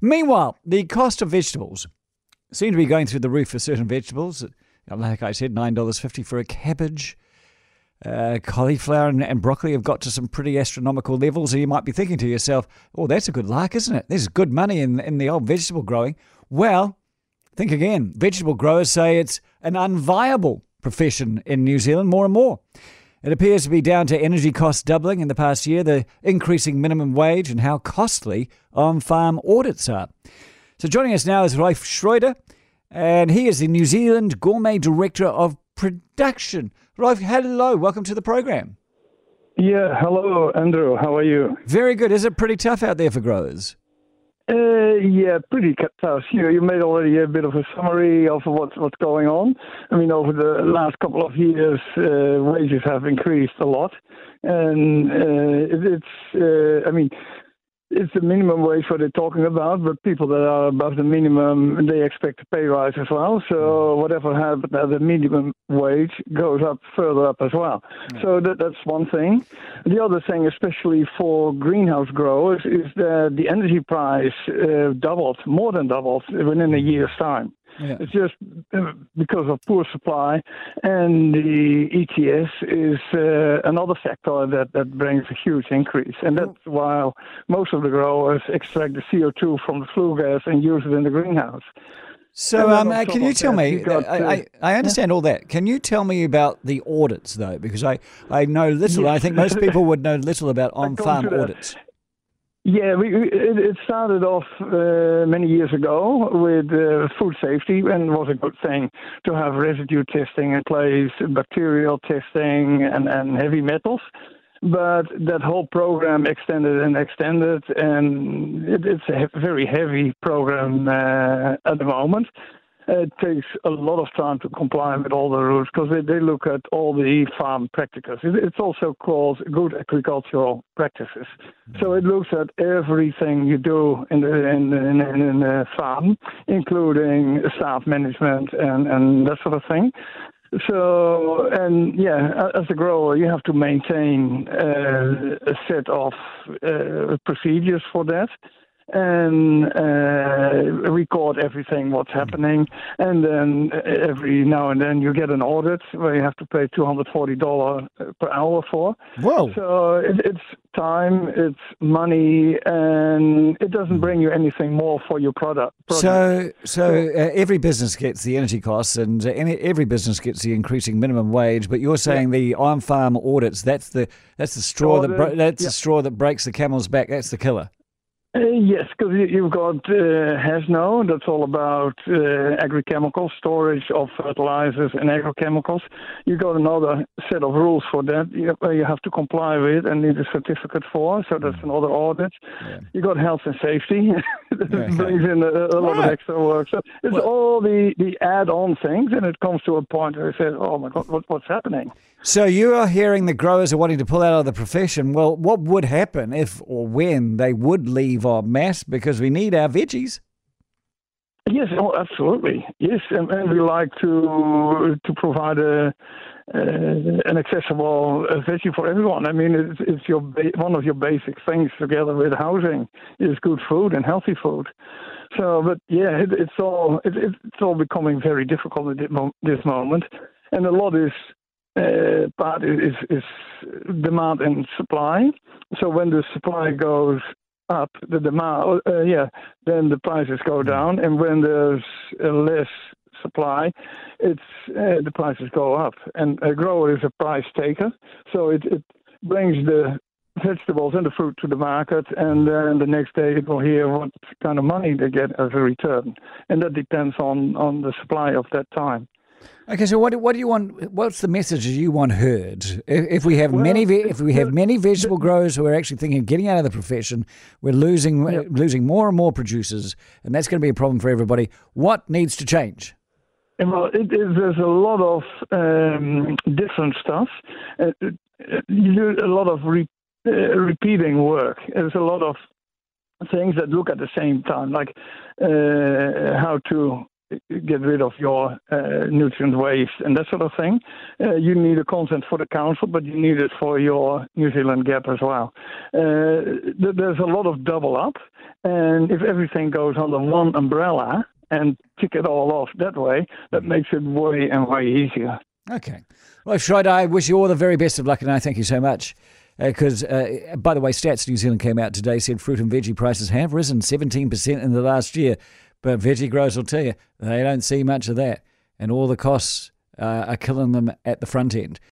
Meanwhile, the cost of vegetables seem to be going through the roof for certain vegetables. Like I said, $9.50 for a cabbage. Uh, cauliflower and, and, broccoli have got to some pretty astronomical levels, and you might be thinking to yourself, oh, that's a good lark, isn't it? There's good money in, in the old vegetable growing. Well, think again. Vegetable growers say it's an unviable profession in New Zealand more and more. It appears to be down to energy costs doubling in the past year, the increasing minimum wage, and how costly on farm audits are. So, joining us now is Roelf Schreuder, and he is the New Zealand Gourmet Director of Production. Roelf, hello, welcome to the program. Yeah, hello, Andrew. How are you? Very good. Is it pretty tough out there for growers? Uh, yeah, pretty tough. You, you made already a bit of a summary of what's what's going on. I mean, over the last couple of years, uh, wages have increased a lot, and uh, it, it's. Uh, I mean, it's the minimum wage what they're talking about, but people that are above the minimum, they expect a pay rise as well. So mm. whatever happens at the minimum wage goes up further up as well. Yeah. So that, that's one thing. The other thing, especially for greenhouse growers, is that the energy price uh, doubled, more than doubled within a year's time. Yeah. It's just uh, because of poor supply, and the ETS is uh, another factor that, that brings a huge increase. And that's why most of the growers extract the CO2 from the flue gas and use it in the greenhouse. So, um, uh, can you tell me? Got, uh, I, I, understand yeah. all that. Can you tell me about the audits, though? Because I, I know little. Yes. I think most people would know little about on farm audits. Yeah, we, it started off uh, many years ago with uh, food safety, and was a good thing to have residue testing in place, bacterial testing, and, and heavy metals. But that whole program extended and extended, and it, it's a very heavy program uh, at the moment it takes a lot of time to comply with all the rules because they, they look at all the farm practices. it's also called good agricultural practices. So it looks at everything you do in the, in, in, in the farm, including staff management and, and that sort of thing. So, and yeah, as a grower, you have to maintain uh, a set of uh, procedures for that and uh, record everything what's happening. And then every now and then you get an audit where you have to pay two hundred forty dollars per hour for. Whoa! So it, it's time, it's money, and it doesn't bring you anything more for your product. So, so uh, every business gets the energy costs, and uh, every business gets the increasing minimum wage. But you're saying yeah. the on-farm audits that's the that's the straw that that's yeah. the straw that breaks the camel's back. That's the killer. Uh, yes, because you've got uh, HSNO, that's all about uh, agrochemicals, storage of fertilizers and agrochemicals. You've got another set of rules for that you, you have to comply with and need a certificate for, so that's mm. another audit. Yeah. You've got health and safety, that yeah. brings in a, a lot yeah. of extra work. So it's well, all the, the add on things, and it comes to a point where you say, oh my God, what, what's happening? So you are hearing the growers are wanting to pull out of the profession. Well, what would happen if or when they would leave our mess because we need our veggies? Yes, oh, absolutely. Yes, and, and we like to to provide a, an accessible veggie for everyone. I mean, it's, it's your one of your basic things together with housing is good food and healthy food. So, but yeah, it, it's all it, it's all becoming very difficult at this moment, and a lot is uh, part is, is demand and supply. So when the supply goes up, the demand, uh, yeah, then the prices go hmm. down, and when there's uh, less supply, it's uh, the prices go up. And a grower is a price taker, so it, it brings the vegetables and the fruit to the market, and then the next day it will hear what kind of money they get as a return, and that depends on on the supply of that time. Okay, so what, what do you want? What's the message you want heard? If, if we have well, many if we have many vegetable growers who are actually thinking of getting out of the profession, we're losing yeah. losing more and more producers, and that's going to be a problem for everybody. What needs to change? Well, it is, there's a lot of um, different stuff. Uh, you do a lot of re, uh, repeating work. There's a lot of things that look at the same time, like uh, how to get rid of your uh, nutrient waste and that sort of thing. Uh, you need a consent for the council, but you need it for your New Zealand GAP as well. Uh, there's a lot of double up, and if everything goes under one umbrella and tick it all off that way, that mm-hmm. makes it way and way easier. Okay. Well, Schreuder, I wish you all the very best of luck, and I thank you so much. Because, uh, uh, by the way, Stats New Zealand came out today, said fruit and veggie prices have risen 17% in the last year. But veggie growers will tell you they don't see much of that, and all the costs uh, are killing them at the front end.